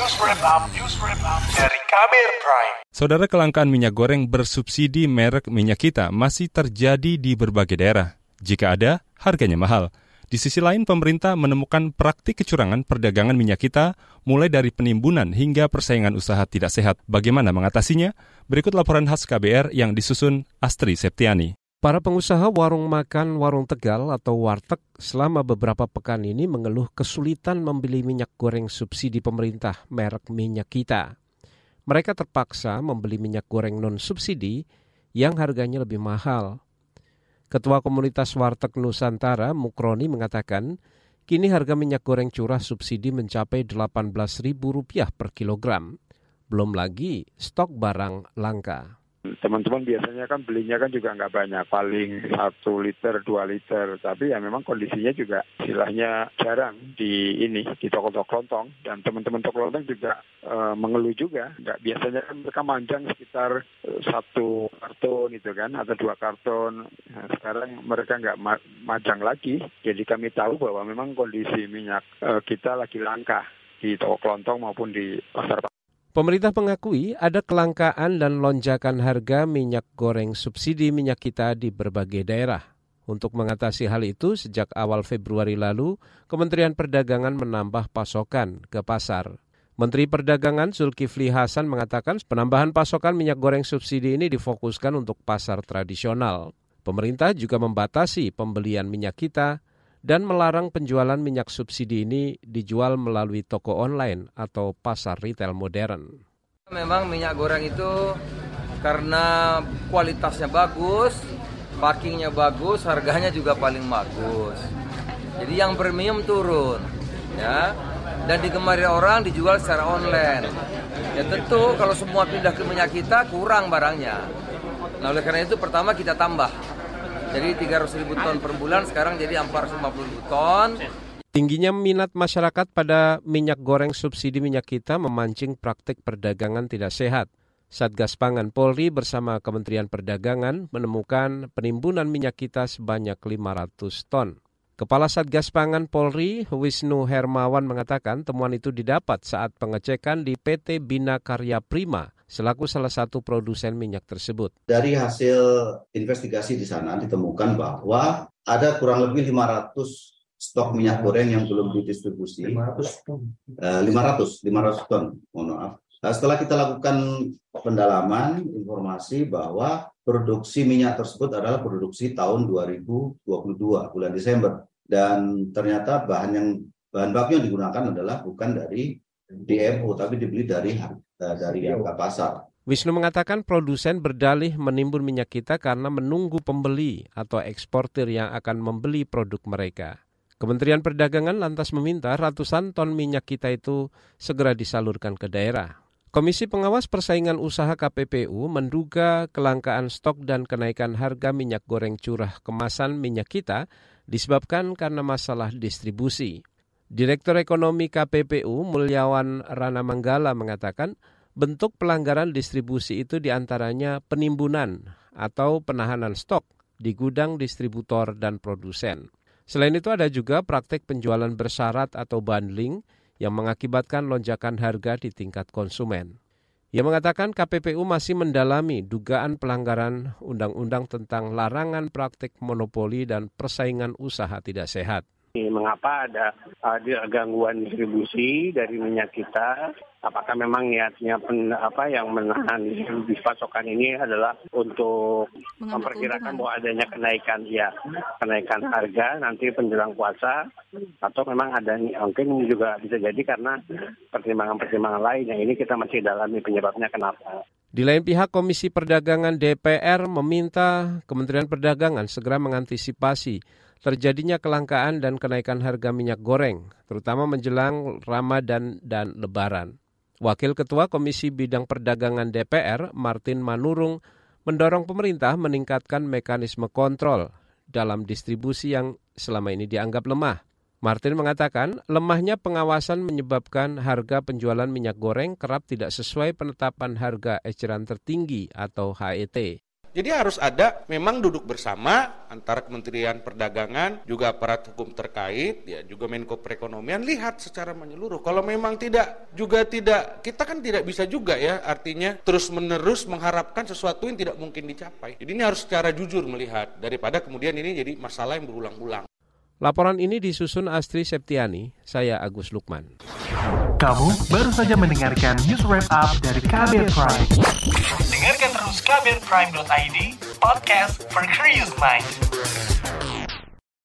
News Wrap Up, News Wrap Up dari Kabir Prime. Saudara kelangkaan minyak goreng bersubsidi merek minyak kita masih terjadi di berbagai daerah. Jika ada, harganya mahal. Di sisi lain, pemerintah menemukan praktik kecurangan perdagangan minyak kita, mulai dari penimbunan hingga persaingan usaha tidak sehat. Bagaimana mengatasinya? Berikut laporan khas KBR yang disusun Astri Septiani. Para pengusaha warung makan warung Tegal atau warteg selama beberapa pekan ini mengeluh kesulitan membeli minyak goreng subsidi pemerintah merek minyak kita. Mereka terpaksa membeli minyak goreng non-subsidi yang harganya lebih mahal. Ketua Komunitas Warteg Nusantara, Mukroni, mengatakan, kini harga minyak goreng curah subsidi mencapai Rp18.000 per kilogram. Belum lagi stok barang langka teman-teman biasanya kan belinya kan juga nggak banyak, paling satu liter, dua liter. Tapi ya memang kondisinya juga istilahnya jarang di ini di toko-toko kelontong dan teman-teman toko kelontong juga e, mengeluh juga. Nggak biasanya kan mereka manjang sekitar e, satu karton itu kan atau dua karton. Nah, sekarang mereka nggak ma majang lagi. Jadi kami tahu bahwa memang kondisi minyak e, kita lagi langka di toko kelontong maupun di pasar Pemerintah mengakui ada kelangkaan dan lonjakan harga minyak goreng subsidi minyak kita di berbagai daerah. Untuk mengatasi hal itu, sejak awal Februari lalu, Kementerian Perdagangan menambah pasokan ke pasar. Menteri Perdagangan Zulkifli Hasan mengatakan penambahan pasokan minyak goreng subsidi ini difokuskan untuk pasar tradisional. Pemerintah juga membatasi pembelian minyak kita dan melarang penjualan minyak subsidi ini dijual melalui toko online atau pasar retail modern. Memang minyak goreng itu karena kualitasnya bagus, packingnya bagus, harganya juga paling bagus. Jadi yang premium turun, ya, dan digemari orang dijual secara online. Ya tentu kalau semua pindah ke minyak kita kurang barangnya. Nah oleh karena itu pertama kita tambah jadi 300 ribu ton per bulan sekarang jadi 450 ribu ton. Tingginya minat masyarakat pada minyak goreng subsidi minyak kita memancing praktik perdagangan tidak sehat. Satgas Pangan Polri bersama Kementerian Perdagangan menemukan penimbunan minyak kita sebanyak 500 ton. Kepala Satgas Pangan Polri, Wisnu Hermawan mengatakan temuan itu didapat saat pengecekan di PT Bina Karya Prima selaku salah satu produsen minyak tersebut. Dari hasil investigasi di sana ditemukan bahwa ada kurang lebih 500 stok minyak goreng yang belum didistribusi. 500 ton. Uh, 500, 500 ton, mohon maaf. Nah, setelah kita lakukan pendalaman informasi bahwa produksi minyak tersebut adalah produksi tahun 2022 bulan Desember dan ternyata bahan yang bahan baku yang digunakan adalah bukan dari DMO tapi dibeli dari Eh, dari harga pasar. Wisnu mengatakan produsen berdalih menimbun minyak kita karena menunggu pembeli atau eksportir yang akan membeli produk mereka. Kementerian Perdagangan lantas meminta ratusan ton minyak kita itu segera disalurkan ke daerah. Komisi Pengawas Persaingan Usaha KPPU menduga kelangkaan stok dan kenaikan harga minyak goreng curah kemasan minyak kita disebabkan karena masalah distribusi. Direktur Ekonomi KPPU Mulyawan Rana Manggala mengatakan bentuk pelanggaran distribusi itu di antaranya penimbunan atau penahanan stok di gudang distributor dan produsen. Selain itu ada juga praktik penjualan bersyarat atau bundling yang mengakibatkan lonjakan harga di tingkat konsumen. Ia mengatakan KPPU masih mendalami dugaan pelanggaran undang-undang tentang larangan praktik monopoli dan persaingan usaha tidak sehat. Mengapa ada, ada gangguan distribusi dari minyak kita? Apakah memang niatnya pen, apa yang menahan di pasokan ini adalah untuk memperkirakan bahwa adanya kenaikan ya kenaikan harga nanti penjelang puasa atau memang ada mungkin juga bisa jadi karena pertimbangan-pertimbangan lain yang ini kita masih dalami penyebabnya kenapa. Di lain pihak, Komisi Perdagangan DPR meminta Kementerian Perdagangan segera mengantisipasi terjadinya kelangkaan dan kenaikan harga minyak goreng, terutama menjelang Ramadan dan Lebaran. Wakil Ketua Komisi Bidang Perdagangan DPR, Martin Manurung, mendorong pemerintah meningkatkan mekanisme kontrol dalam distribusi yang selama ini dianggap lemah. Martin mengatakan, lemahnya pengawasan menyebabkan harga penjualan minyak goreng kerap tidak sesuai penetapan harga eceran tertinggi atau HET. Jadi harus ada memang duduk bersama antara Kementerian Perdagangan juga aparat hukum terkait ya juga Menko Perekonomian lihat secara menyeluruh. Kalau memang tidak juga tidak kita kan tidak bisa juga ya artinya terus-menerus mengharapkan sesuatu yang tidak mungkin dicapai. Jadi ini harus secara jujur melihat daripada kemudian ini jadi masalah yang berulang-ulang. Laporan ini disusun Astri Septiani, saya Agus Lukman. Kamu baru saja mendengarkan news wrap up dari Kabel Prime. Dengarkan terus kabelprime.id, podcast for curious mind.